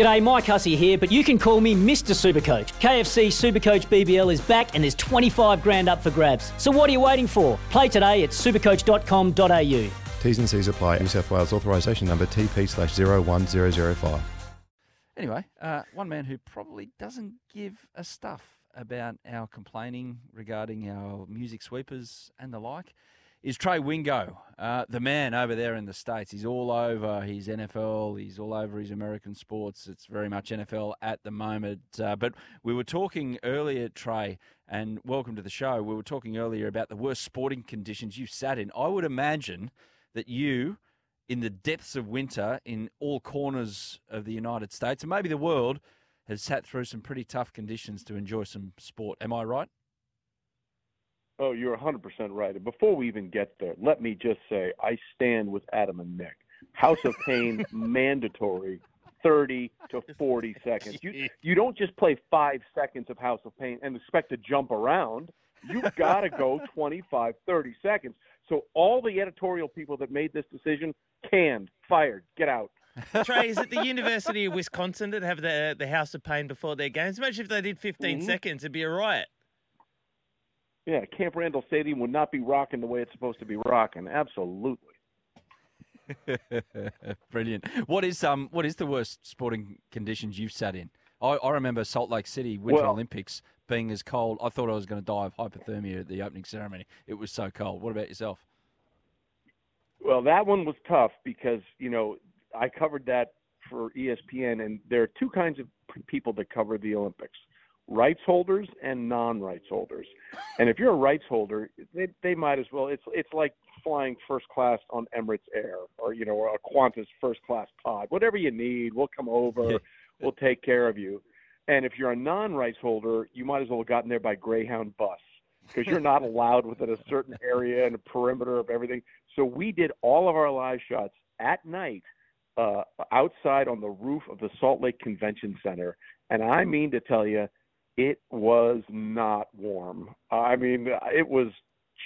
G'day, Mike Hussey here, but you can call me Mr. Supercoach. KFC Supercoach BBL is back and there's 25 grand up for grabs. So what are you waiting for? Play today at supercoach.com.au. T's and C's apply. New South Wales authorisation number TP slash 01005. Anyway, uh, one man who probably doesn't give a stuff about our complaining regarding our music sweepers and the like is Trey Wingo, uh, the man over there in the States. He's all over his NFL, he's all over his American sports. It's very much NFL at the moment. Uh, but we were talking earlier, Trey, and welcome to the show. We were talking earlier about the worst sporting conditions you've sat in. I would imagine that you, in the depths of winter, in all corners of the United States, and maybe the world, has sat through some pretty tough conditions to enjoy some sport. Am I right? Oh, you're 100% right. And before we even get there, let me just say I stand with Adam and Nick. House of Pain mandatory 30 to 40 seconds. You you don't just play 5 seconds of House of Pain and expect to jump around. You've got to go 25 30 seconds. So all the editorial people that made this decision canned, fired, get out. Trey, is it the University of Wisconsin that have the the House of Pain before their games? Imagine if they did 15 Mhm. seconds, it'd be a riot. Yeah, Camp Randall Stadium would not be rocking the way it's supposed to be rocking. Absolutely. Brilliant. What is um what is the worst sporting conditions you've sat in? I, I remember Salt Lake City Winter Well- Olympics being as cold. I thought I was going to die of hypothermia at the opening ceremony. It was so cold. What about yourself? Well, that one was tough because you know I covered that for ESPN, and there are two kinds of people that cover the Olympics: rights holders and non-rights holders. And if you're a rights holder, they they might as well. It's it's like flying first class on Emirates Air, or you know, or a Qantas first class pod. Whatever you need, we'll come over. we'll take care of you. And if you're a non-rights holder, you might as well have gotten there by Greyhound bus because you're not allowed within a certain area and a perimeter of everything. So we did all of our live shots at night uh, outside on the roof of the Salt Lake Convention Center, and I mean to tell you, it was not warm. I mean, it was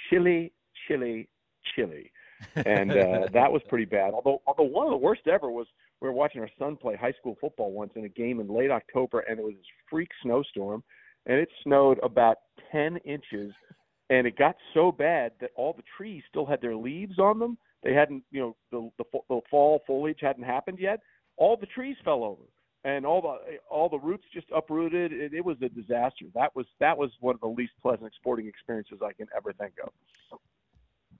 chilly, chilly, chilly, and uh, that was pretty bad. Although, although one of the worst ever was we were watching our son play high school football once in a game in late October, and it was this freak snowstorm, and it snowed about ten inches, and it got so bad that all the trees still had their leaves on them. They hadn't, you know, the the, the fall foliage hadn't happened yet. All the trees fell over, and all the all the roots just uprooted. It, it was a disaster. That was that was one of the least pleasant sporting experiences I can ever think of.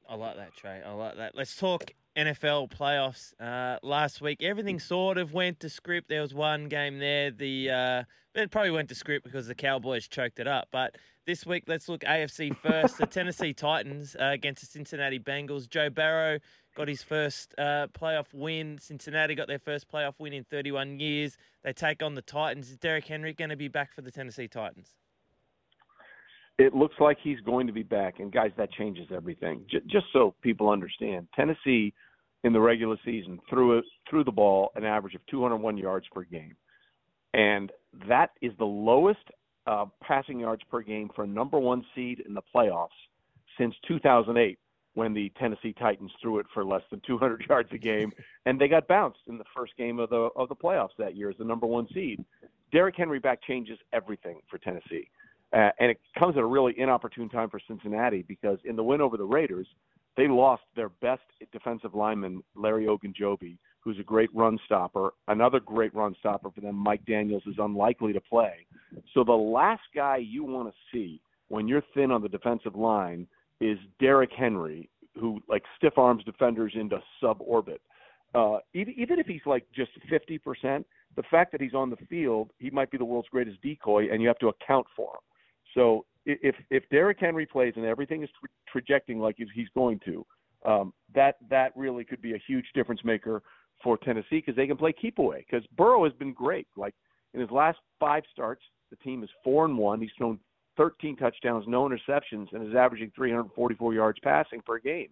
I like that, Trey. I like that. Let's talk NFL playoffs. Uh, last week, everything sort of went to script. There was one game there. The uh, it probably went to script because the Cowboys choked it up. But this week, let's look AFC first. the Tennessee Titans uh, against the Cincinnati Bengals. Joe Burrow got his first uh, playoff win. Cincinnati got their first playoff win in 31 years. They take on the Titans. Is Derrick Henry going to be back for the Tennessee Titans? It looks like he's going to be back, and guys, that changes everything. J- just so people understand, Tennessee in the regular season threw it threw the ball an average of 201 yards per game, and that is the lowest uh, passing yards per game for a number one seed in the playoffs since 2008, when the Tennessee Titans threw it for less than 200 yards a game, and they got bounced in the first game of the of the playoffs that year as the number one seed. Derrick Henry back changes everything for Tennessee. Uh, and it comes at a really inopportune time for Cincinnati because in the win over the Raiders, they lost their best defensive lineman, Larry Ogunjobi, who's a great run stopper. Another great run stopper for them, Mike Daniels, is unlikely to play. So the last guy you want to see when you're thin on the defensive line is Derrick Henry, who like stiff arms defenders into suborbit. Uh, even, even if he's like just 50%, the fact that he's on the field, he might be the world's greatest decoy, and you have to account for him. So if if Derrick Henry plays and everything is tra- trajecting like he's- he's going to, um, that that really could be a huge difference maker for Tennessee because they can play keep away. Because Burrow has been great. Like in his last five starts, the team is four and one. He's thrown 13 touchdowns, no interceptions, and is averaging 344 yards passing per game.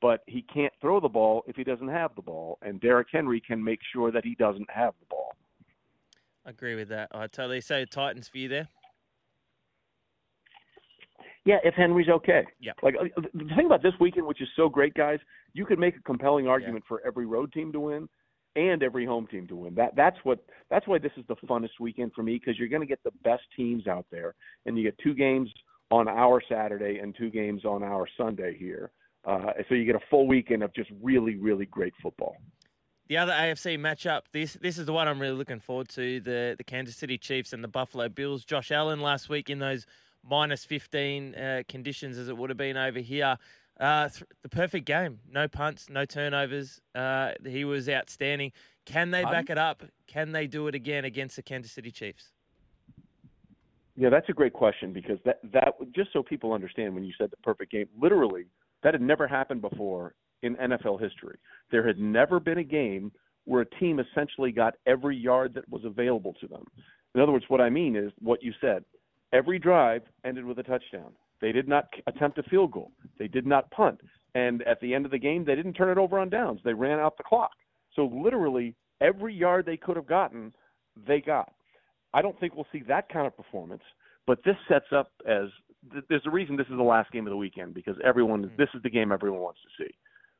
But he can't throw the ball if he doesn't have the ball, and Derrick Henry can make sure that he doesn't have the ball. I agree with that. I totally say Titans for you there. Yeah, if Henry's okay. Yeah. Like uh, the thing about this weekend, which is so great, guys, you could make a compelling argument for every road team to win. And every home team to win. That that's what that's why this is the funnest weekend for me because you're going to get the best teams out there, and you get two games on our Saturday and two games on our Sunday here. Uh, so you get a full weekend of just really really great football. The other AFC matchup, this this is the one I'm really looking forward to the the Kansas City Chiefs and the Buffalo Bills. Josh Allen last week in those minus 15 uh, conditions as it would have been over here. Uh, th- the perfect game. No punts, no turnovers. Uh, he was outstanding. Can they back it up? Can they do it again against the Kansas City Chiefs? Yeah, that's a great question because that that just so people understand when you said the perfect game, literally that had never happened before in NFL history. There had never been a game where a team essentially got every yard that was available to them. In other words, what I mean is what you said. Every drive ended with a touchdown. They did not attempt a field goal. They did not punt. And at the end of the game, they didn't turn it over on downs. They ran out the clock. So literally every yard they could have gotten, they got. I don't think we'll see that kind of performance, but this sets up as there's a reason this is the last game of the weekend because everyone mm. this is the game everyone wants to see.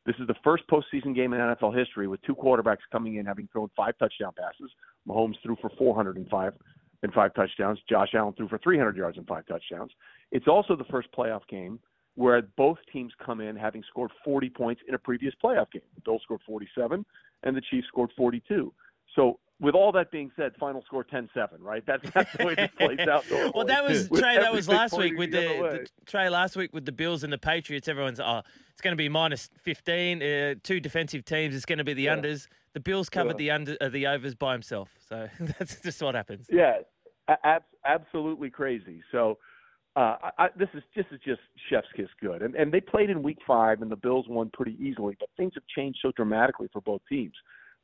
This is the first postseason game in NFL history with two quarterbacks coming in having thrown five touchdown passes. Mahomes threw for 405 and five touchdowns. Josh Allen threw for 300 yards and five touchdowns. It's also the first playoff game where both teams come in having scored 40 points in a previous playoff game. The Bills scored 47 and the Chiefs scored 42. So with all that being said, final score 10-7, right? That's, that's the way this plays out. well, that was Trey. That was last week with the, the, Trey last week with the Bills and the Patriots. Everyone's oh, it's going to be minus 15. Uh, two defensive teams. It's going to be the yeah. unders. The Bills covered yeah. the under uh, the overs by himself. So that's just what happens. Yeah, ab- absolutely crazy. So uh, I, this is this is just chef's kiss good. And and they played in week five, and the Bills won pretty easily. But things have changed so dramatically for both teams.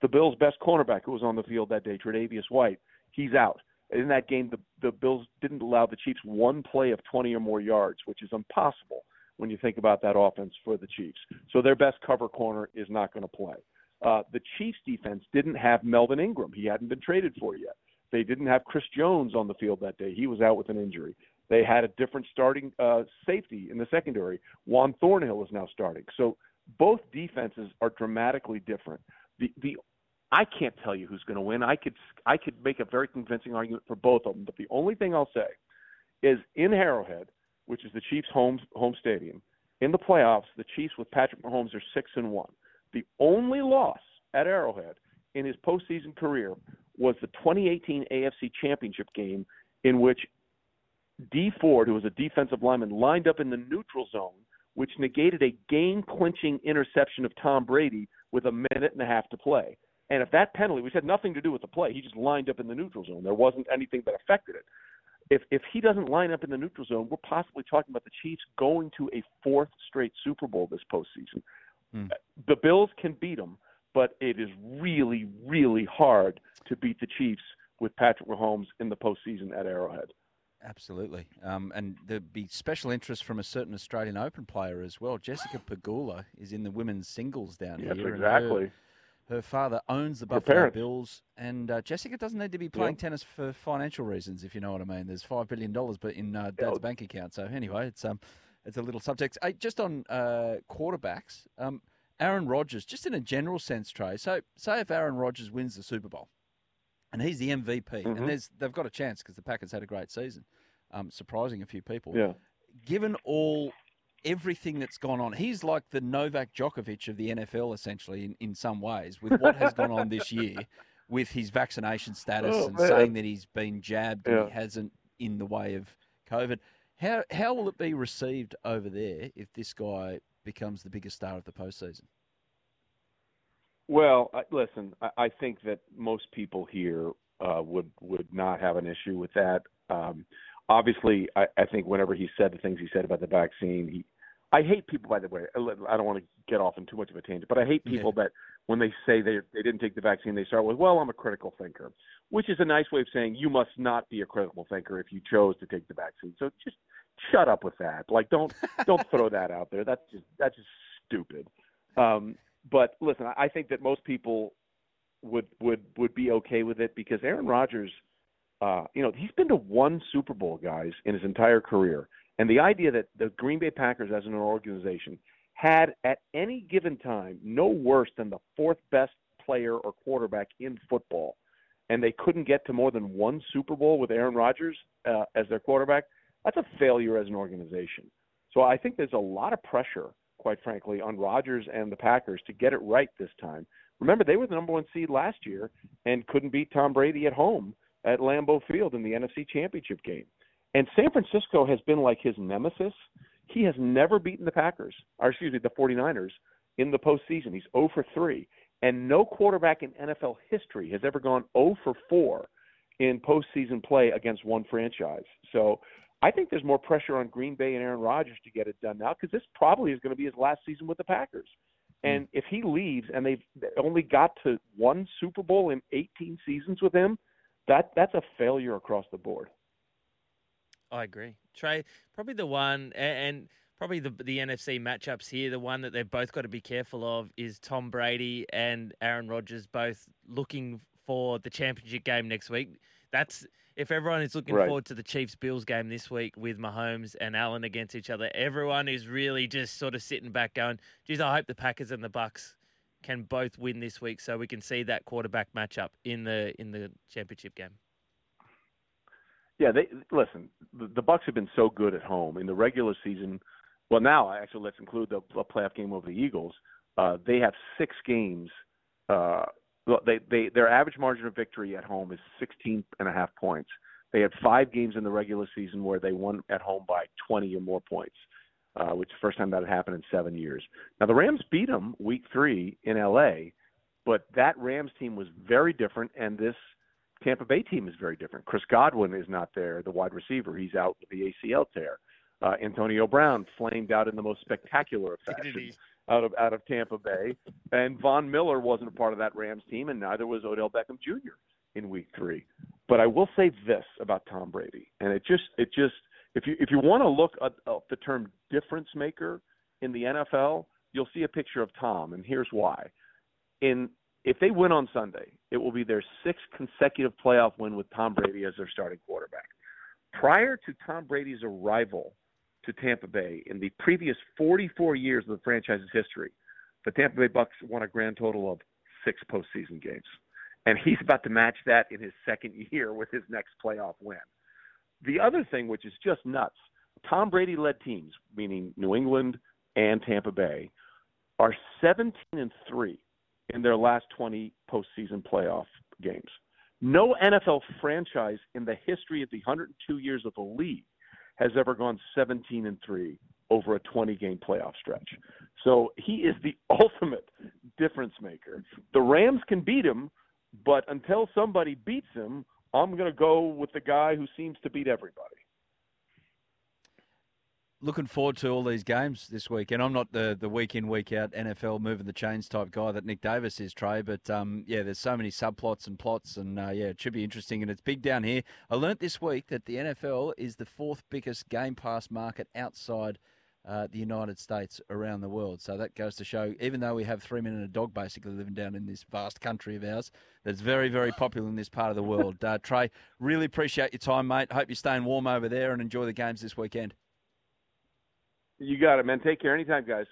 The Bills' best cornerback, who was on the field that day, Tre'Davious White, he's out. In that game, the the Bills didn't allow the Chiefs one play of 20 or more yards, which is impossible when you think about that offense for the Chiefs. So their best cover corner is not going to play. Uh, the Chiefs' defense didn't have Melvin Ingram; he hadn't been traded for yet. They didn't have Chris Jones on the field that day; he was out with an injury. They had a different starting uh, safety in the secondary. Juan Thornhill is now starting. So both defenses are dramatically different. The the I can't tell you who's going to win. I could I could make a very convincing argument for both of them, but the only thing I'll say is in Arrowhead, which is the Chiefs' home home stadium, in the playoffs, the Chiefs with Patrick Mahomes are six and one. The only loss at Arrowhead in his postseason career was the 2018 AFC Championship game, in which Dee Ford, who was a defensive lineman, lined up in the neutral zone, which negated a game clinching interception of Tom Brady with a minute and a half to play. And if that penalty, which had nothing to do with the play, he just lined up in the neutral zone. There wasn't anything that affected it. If if he doesn't line up in the neutral zone, we're possibly talking about the Chiefs going to a fourth straight Super Bowl this postseason. Hmm. The Bills can beat them, but it is really, really hard to beat the Chiefs with Patrick Mahomes in the postseason at Arrowhead. Absolutely. Um, and there'd be special interest from a certain Australian Open player as well. Jessica Pegula is in the women's singles down yes, here. exactly. Her, her, father owns the Buffalo Bills, and uh, Jessica doesn't need to be playing tennis for financial reasons, if you know what I mean. There's $5 billion but in uh, Dad's bank account. So, anyway, it's um, it's a little subject. Hey, just on uh, quarterbacks, um, Aaron Rodgers, just in a general sense, Trey. So, say if Aaron Rodgers wins the Super Bowl, and he's the MVP, mm-hmm. and there's they've got a chance because the Packers had a great season um, surprising a few people. Yeah. Given all everything that's gone on, he's like the Novak Djokovic of the NFL, essentially, in, in some ways, with what has gone on this year with his vaccination status oh, and man. saying that he's been jabbed yeah. and he hasn't in the way of COVID. How how will it be received over there if this guy becomes the biggest star of the postseason? Well, listen, I, think that most people here uh, would would not have an issue with that. Um, obviously, I, I think whenever he said the things he said about the vaccine, he. I hate people, by the way. I don't want to get off in too much of a tangent, but I hate people yeah. that when they say they they didn't take the vaccine, they start with, "Well, I'm a critical thinker," which is a nice way of saying you must not be a critical thinker if you chose to take the vaccine. So just shut up with that. Like, don't don't throw that out there. That's just that's just stupid. Um, but listen, I think that most people would would would be okay with it because Aaron Rodgers – uh, you know, he's been to one Super Bowl, guys, in his entire career. And the idea that the Green Bay Packers, as an organization, had at any given time no worse than the fourth best player or quarterback in football, and they couldn't get to more than one Super Bowl with Aaron Rodgers uh, as their quarterback, that's a failure as an organization. So I think there's a lot of pressure, quite frankly, on Rodgers and the Packers to get it right this time. Remember, they were the number one seed last year and couldn't beat Tom Brady at home at Lambeau Field in the NFC Championship game. And San Francisco has been like his nemesis. He has never beaten the Packers, or excuse me, the 49ers in the postseason. He's 0 for 3. And no quarterback in NFL history has ever gone 0 for 4 in postseason play against one franchise. So I think there's more pressure on Green Bay and Aaron Rodgers to get it done now because this probably is going to be his last season with the Packers. Hmm. And if he leaves and they've only got to one Super Bowl in 18 seasons with him, that that's a failure across the board. I agree, Trey. Probably the one, and probably the the NFC matchups here. The one that they've both got to be careful of is Tom Brady and Aaron Rodgers, both looking for the championship game next week. That's if everyone is looking right. forward to the Chiefs Bills game this week with Mahomes and Allen against each other. Everyone is really just sort of sitting back, going, "Geez, I hope the Packers and the Bucks can both win this week, so we can see that quarterback matchup in the in the championship game." Yeah, they listen. The, the Bucks have been so good at home in the regular season. Well, now actually let's include the, the playoff game over the Eagles. Uh, they have six games. Uh, they, they their average margin of victory at home is 16 and a half points. They had five games in the regular season where they won at home by 20 or more points, uh, which is the first time that had happened in seven years. Now the Rams beat them week three in LA, but that Rams team was very different, and this Tampa Bay team is very different. Chris Godwin is not there, the wide receiver. He's out with the ACL tear. Uh, Antonio Brown flamed out in the most spectacular fashion out of out of Tampa Bay, and Von Miller wasn't a part of that Rams team, and neither was Odell Beckham Jr. in Week Three. But I will say this about Tom Brady, and it just it just if you if you want to look at the term difference maker in the NFL, you'll see a picture of Tom, and here's why. In if they win on Sunday, it will be their sixth consecutive playoff win with Tom Brady as their starting quarterback. Prior to Tom Brady's arrival to Tampa Bay in the previous 44 years of the franchise's history, the Tampa Bay Bucks won a grand total of six postseason games. And he's about to match that in his second year with his next playoff win. The other thing, which is just nuts, Tom Brady led teams, meaning New England and Tampa Bay, are 17 and 3 in their last 20 postseason playoff games. No NFL franchise in the history of the 102 years of the league has ever gone 17 and 3 over a 20 game playoff stretch. So he is the ultimate difference maker. The Rams can beat him, but until somebody beats him, I'm going to go with the guy who seems to beat everybody looking forward to all these games this week. And I'm not the, the week in, week out NFL moving the chains type guy that Nick Davis is, Trey. But um, yeah, there's so many subplots and plots. And uh, yeah, it should be interesting. And it's big down here. I learnt this week that the NFL is the fourth biggest Game Pass market outside. Uh, the United States around the world. So that goes to show, even though we have three men and a dog basically living down in this vast country of ours, that's very, very popular in this part of the world. Uh, Trey, really appreciate your time, mate. Hope you're staying warm over there and enjoy the games this weekend. You got it, man. Take care anytime, guys.